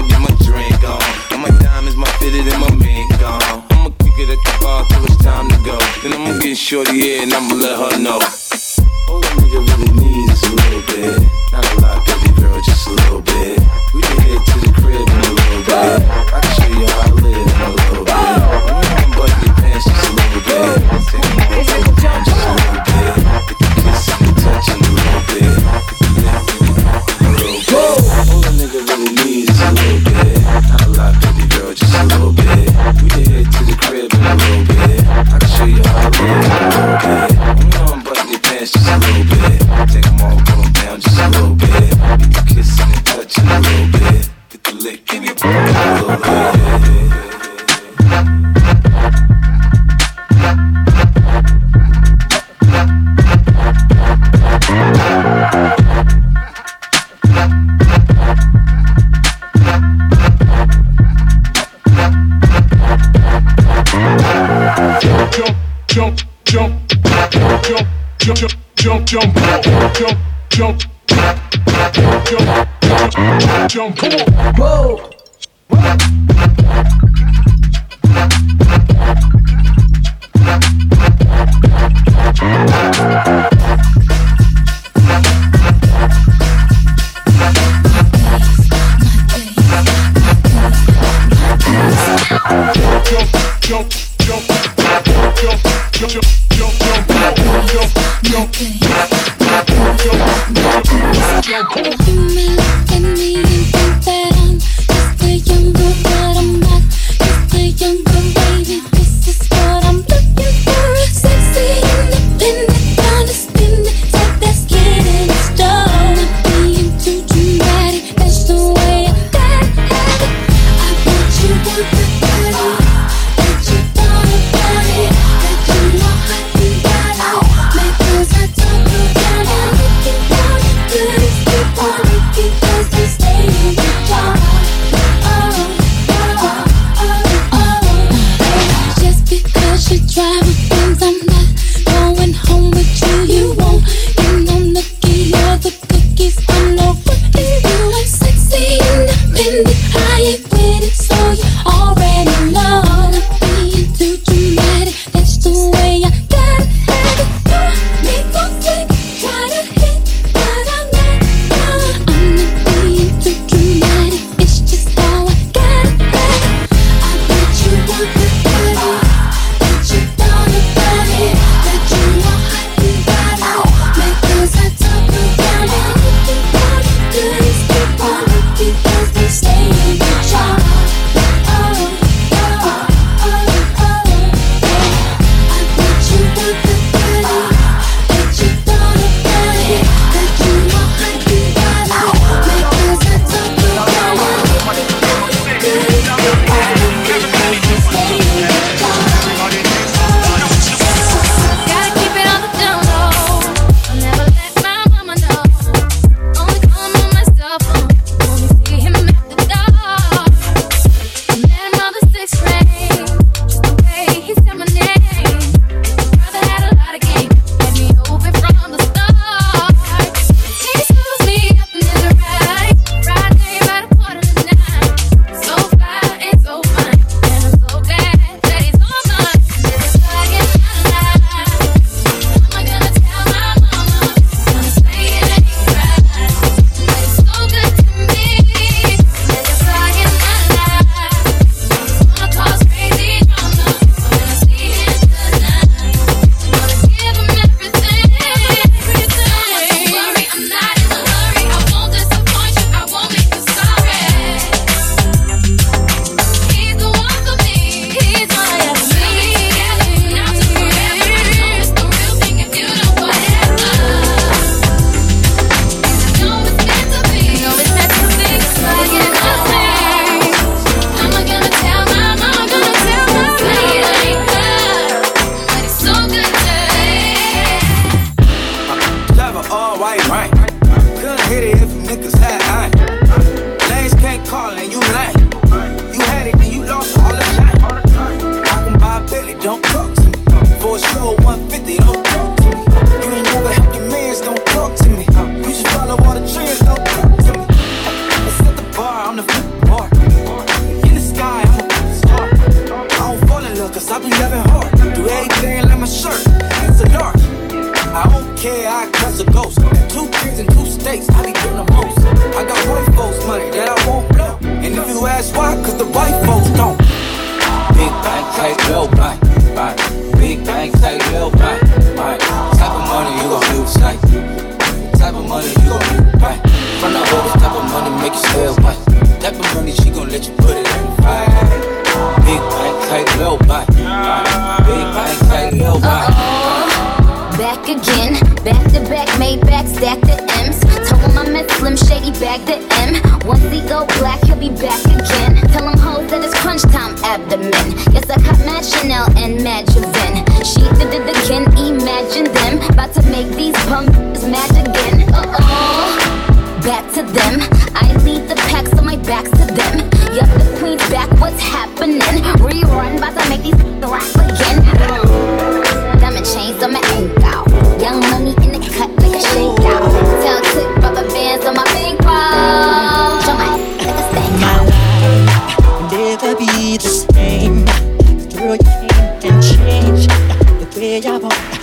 and get my drink on. And my diamonds, my fitted, and my mink on. I'ma kick it at the bar till it's time to go. Then I'ma get shorty, yeah, and I'ma let her know. All a nigga really needs Show.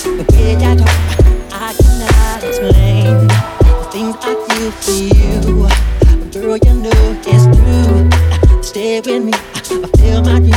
the way I talk, I cannot explain the things I feel for you. Girl, you know it's true. Stay with me, I feel my.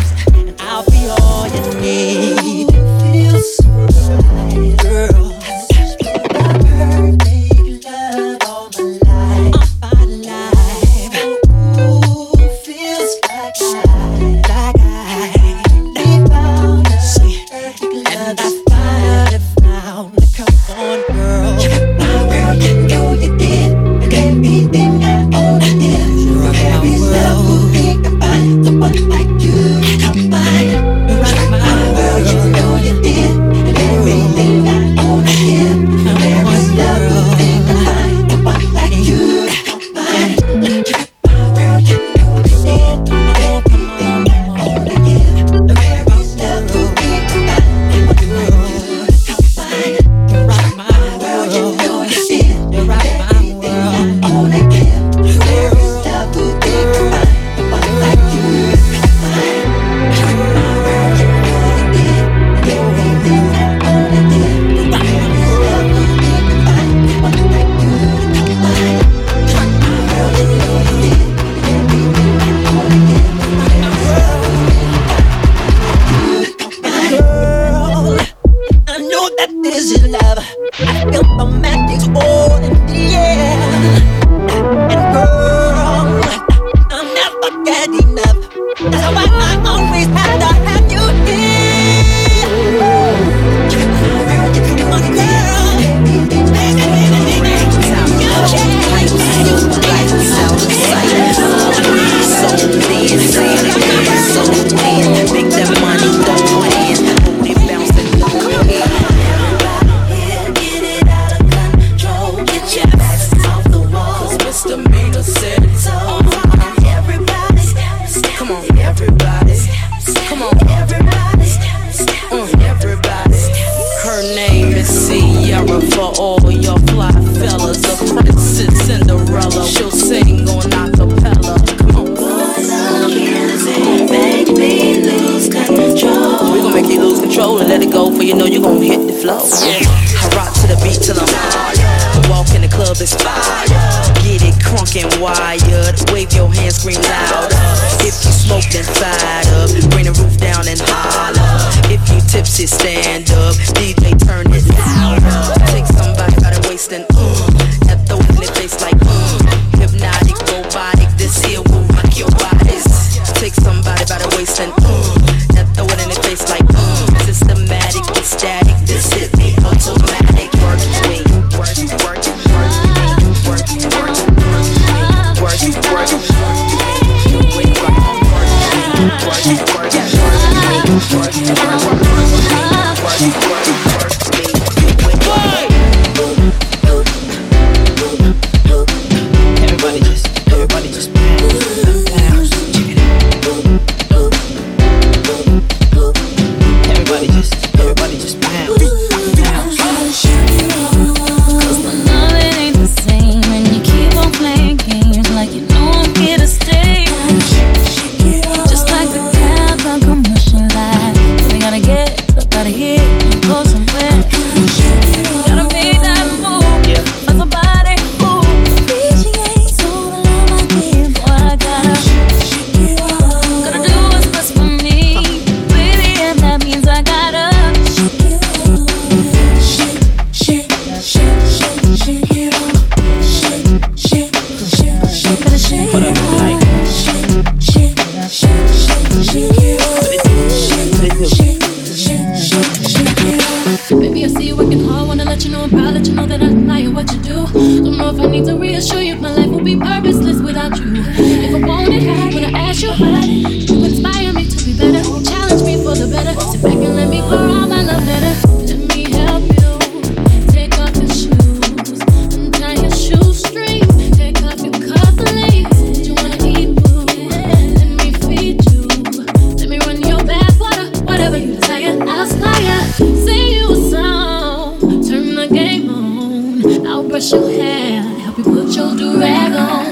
Work it out. Work it out. game on. I'll brush your hair, help you put your do rag on.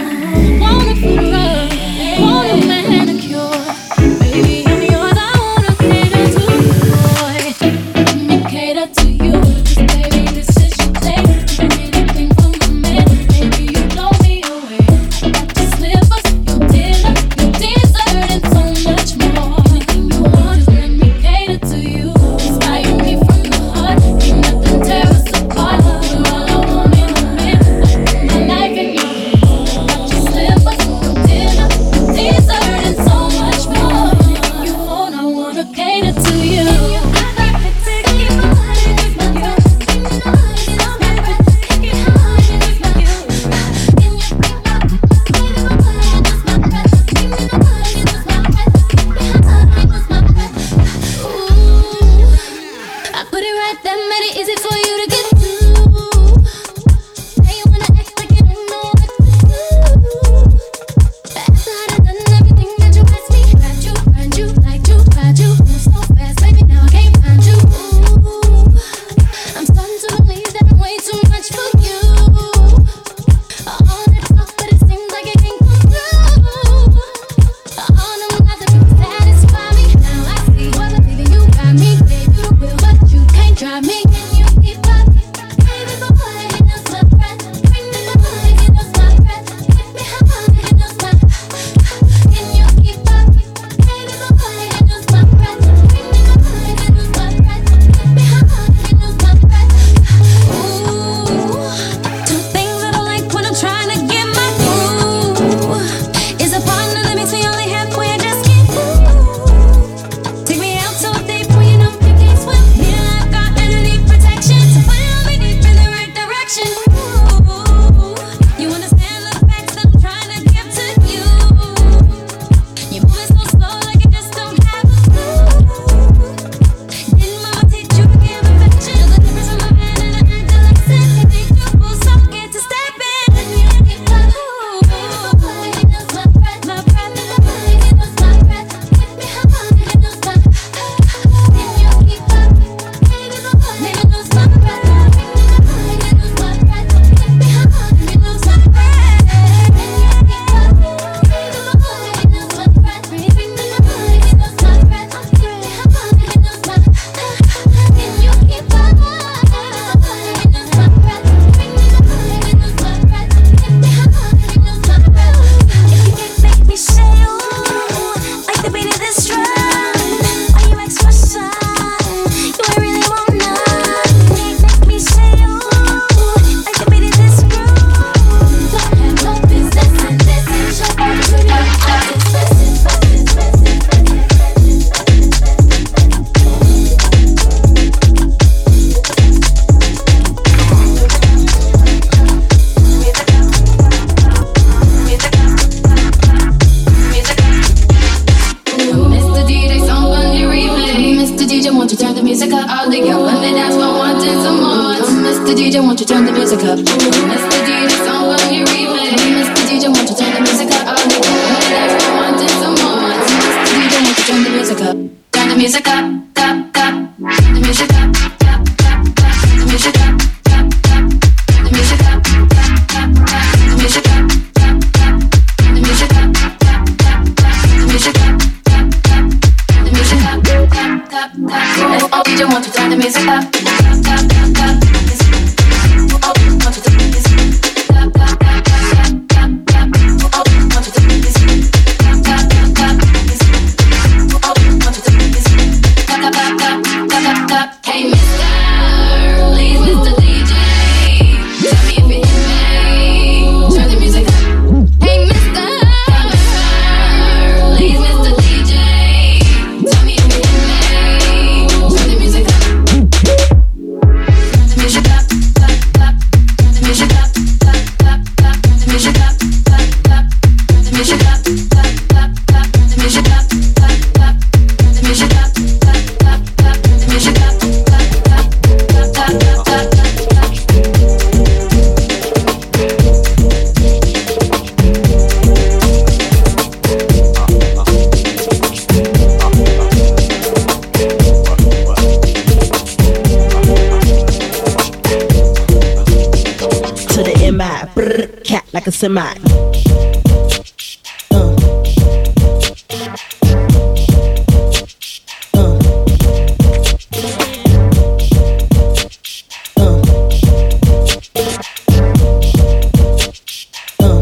peace of mind.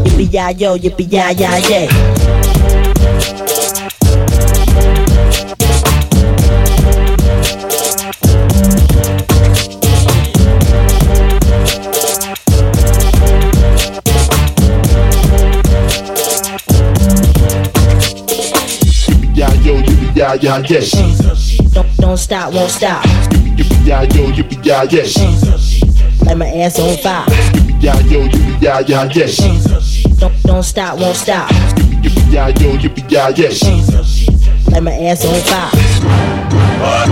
Yippee-yah-yo, yippee-yah-yah-yay. yeah, yeah, yeah. Mm. Don't, don't stop, won't stop. Yippee, yeah, yo, yippee, yeah, yeah. Mm. Let my ass on fire. Yippee, yeah, yo, yippee, yeah, yeah, yeah. Mm. Don't, don't stop, won't stop. Yippee, yeah, yo, yippee, yeah, yeah. Mm. Let my ass on fire. What?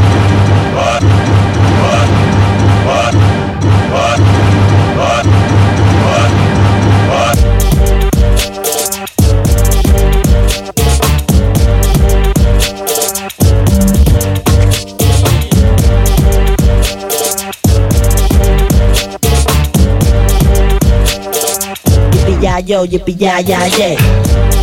What? yo, yippee, yeah, yeah, yeah.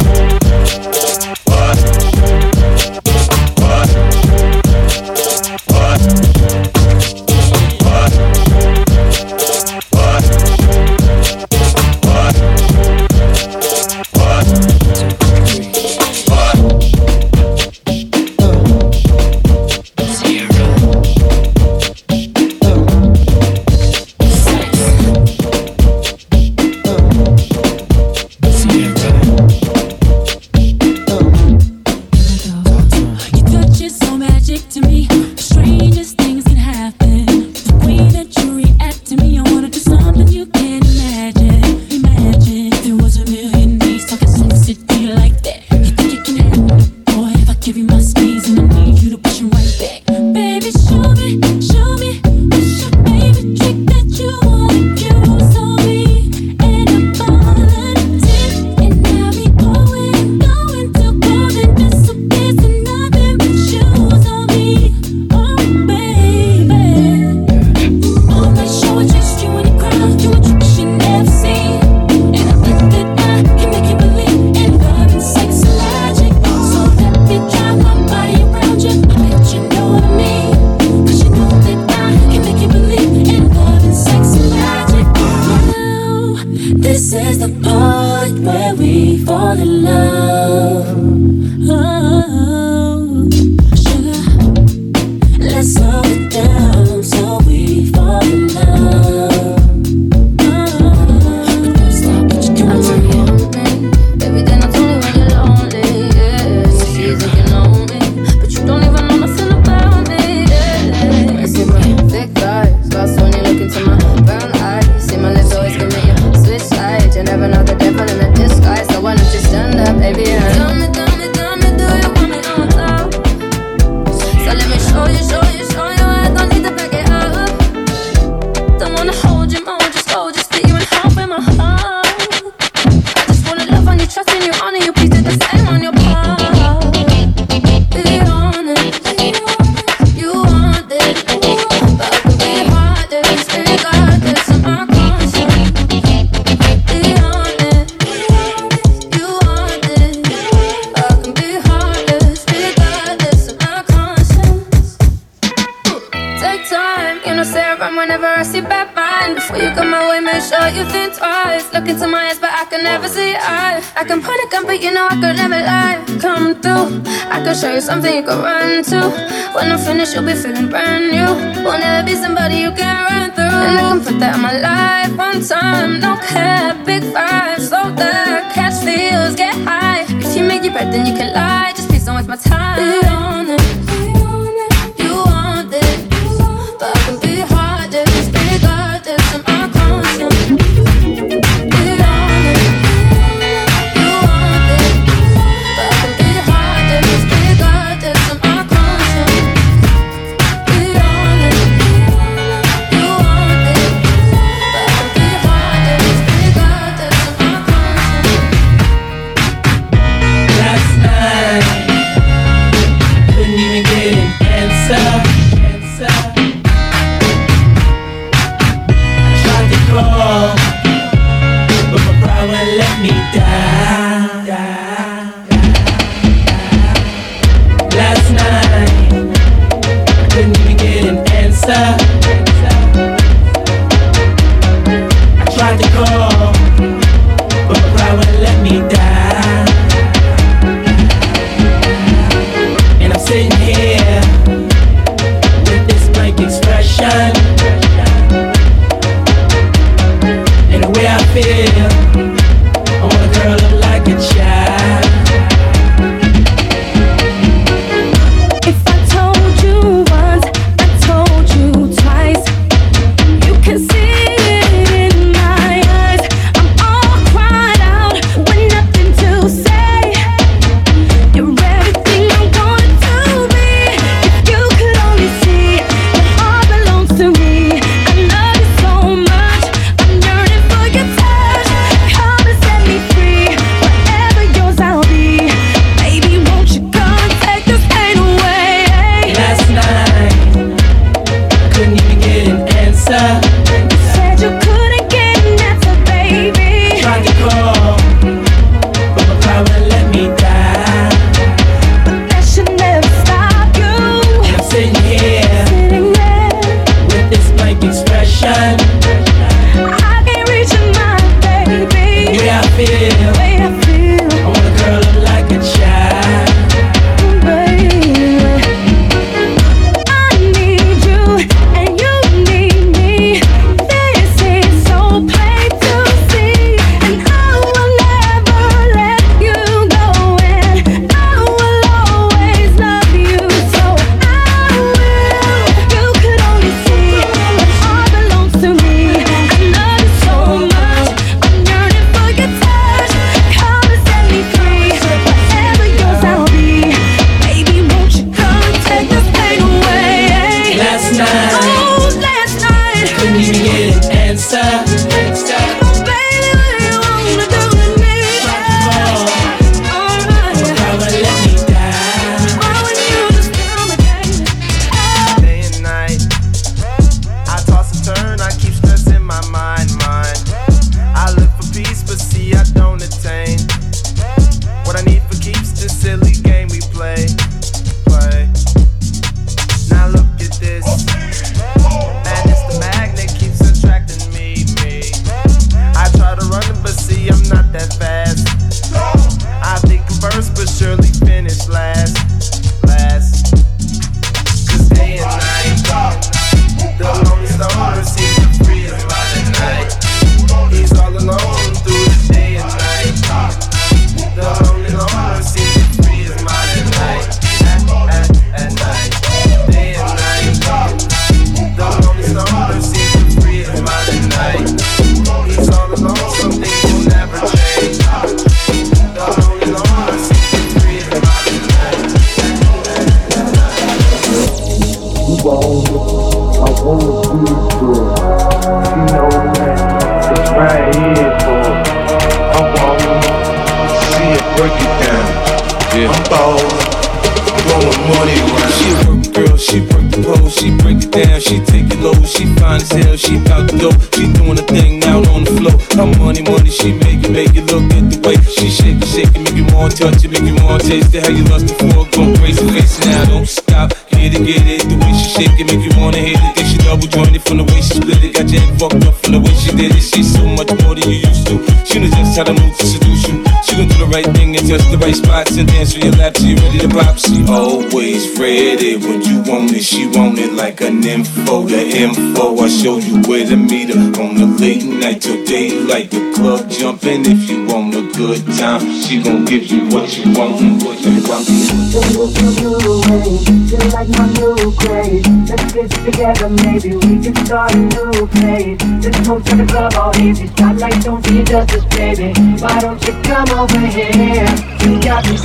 and dance for your lap she ready to pop. She always ready when you want it. She want it like a nympho. The info I show you where to meet her on the late night till daylight. The club jumping if you want good time. She gon' give you what you want and what you want. Your new way. You're like my new craze. Let's get together, maybe we can start a new phase. Let's go to the club all easy. Spotlight don't see just baby. Why don't you come over here? You got me.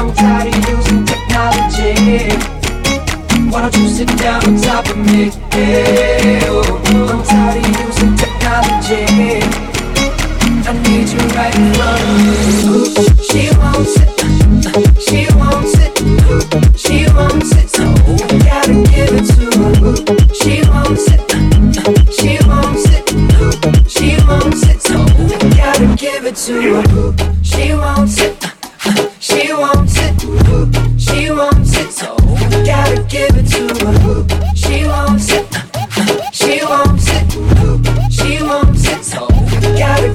I'm tired of using technology. Why don't you sit down on top of me? Hey, oh, I'm tired of using technology. I need you right in. She wants it, she wants it, she wants it, so gotta give it to her. She wants it, she wants it, she wants it, so gotta give it to her. She wants it, she wants it.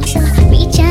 你说比以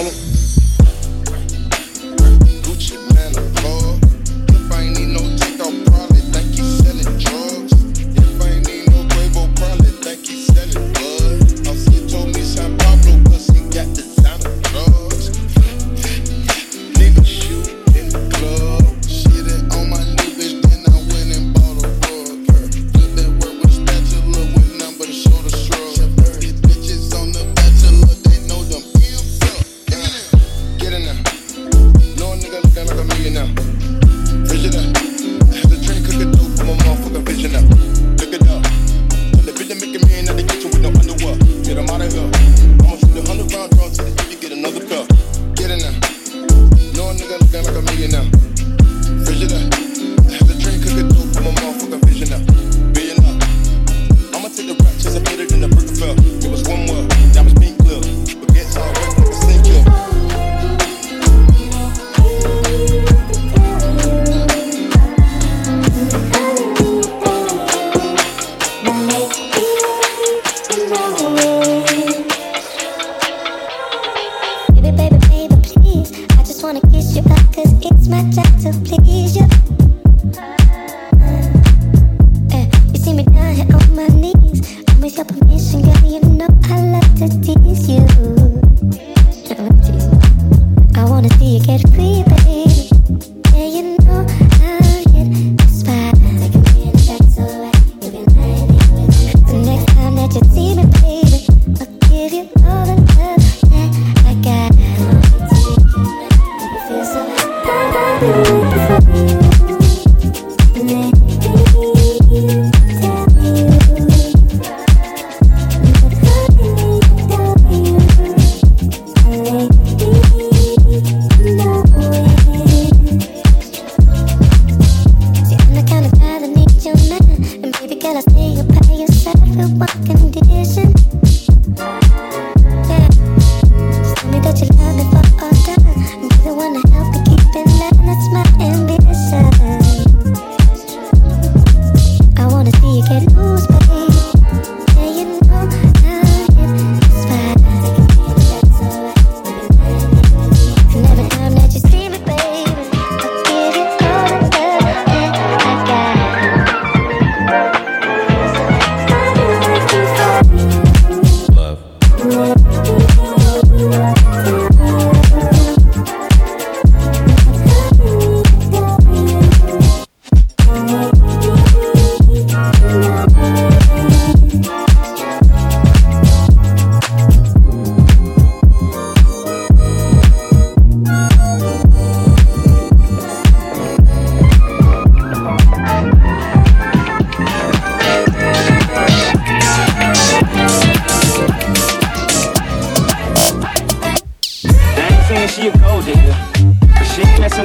ain't?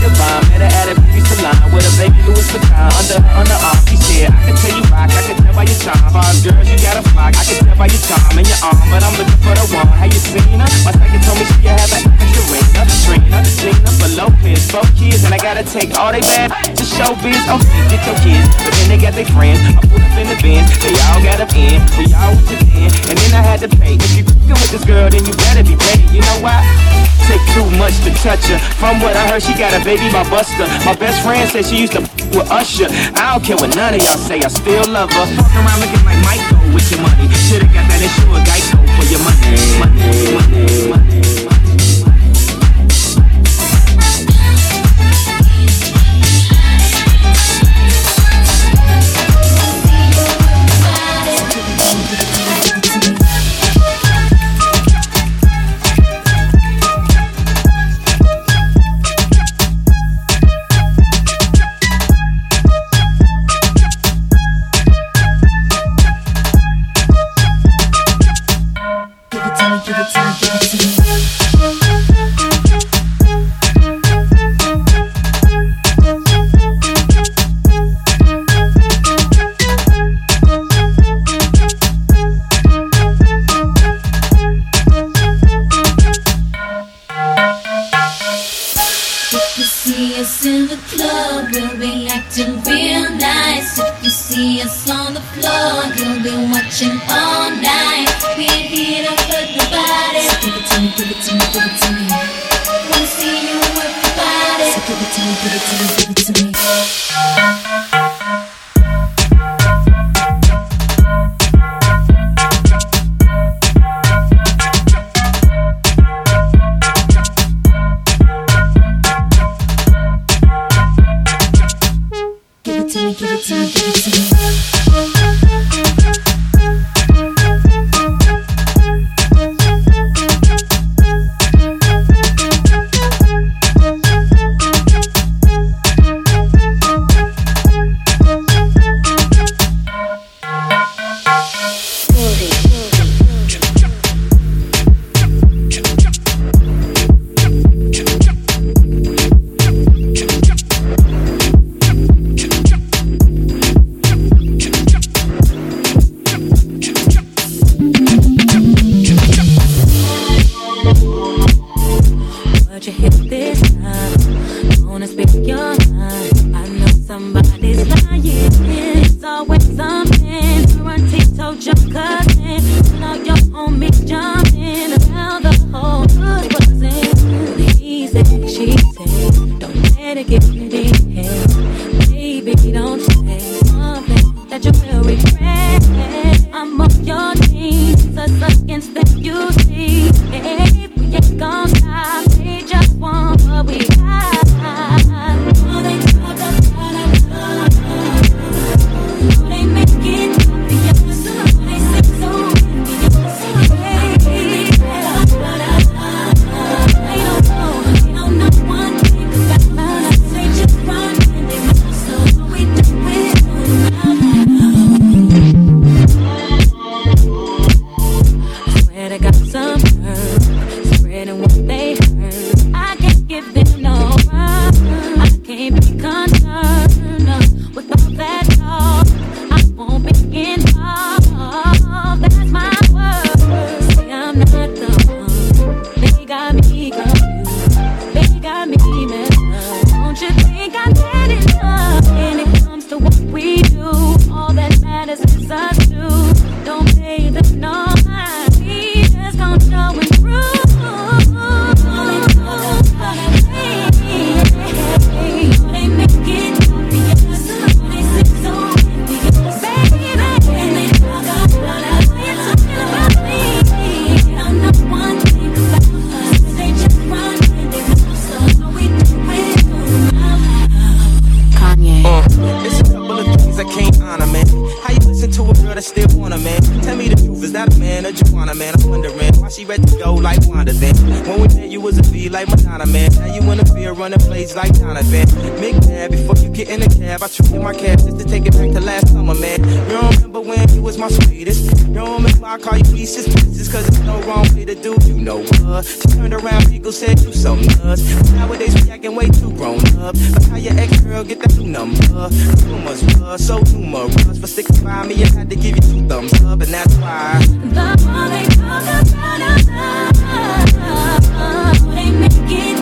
divine. Met her at a beauty salon with a baby Louis Vuitton under her underarm. She said, I can tell you rock, I can tell by your charm. Five girls, you got a flock. I can tell by your charm and your arm, but I'm looking for the one. Have you seen her? My second told me she could have an Katrina, Trina, Gina, but Lopez, both kids, and I gotta take all they bad to show biz. Oh, get your kids, but then they got their friends. I pulled up in the bin, they all got up in, we all went to den, and then I had to pay. If you cooking with this girl, then you better be ready. You know why? Take too much to touch her. From what I heard, she got a baby by buster. My best friend said she used to with Usher. I don't care what none of y'all say, I still love her. Fuck around looking like Michael with your money. Should've got that insurance Geico for your money. money, money, money Man. Now you in a running plays like Donovan. McNabb, before you get in the cab, I treat my cab just to take it back to last summer, man. You don't remember when you was my sweetest. You don't remember I call you pieces, pieces, cause it's no wrong way to do. You know what? She turned around, people said you so nuts. Nowadays we acting way too grown up. I how your ex girl get that new number. Rumors were so numerous, but sticking by me, I had to give you two thumbs up, and that's why. The more they talk about make it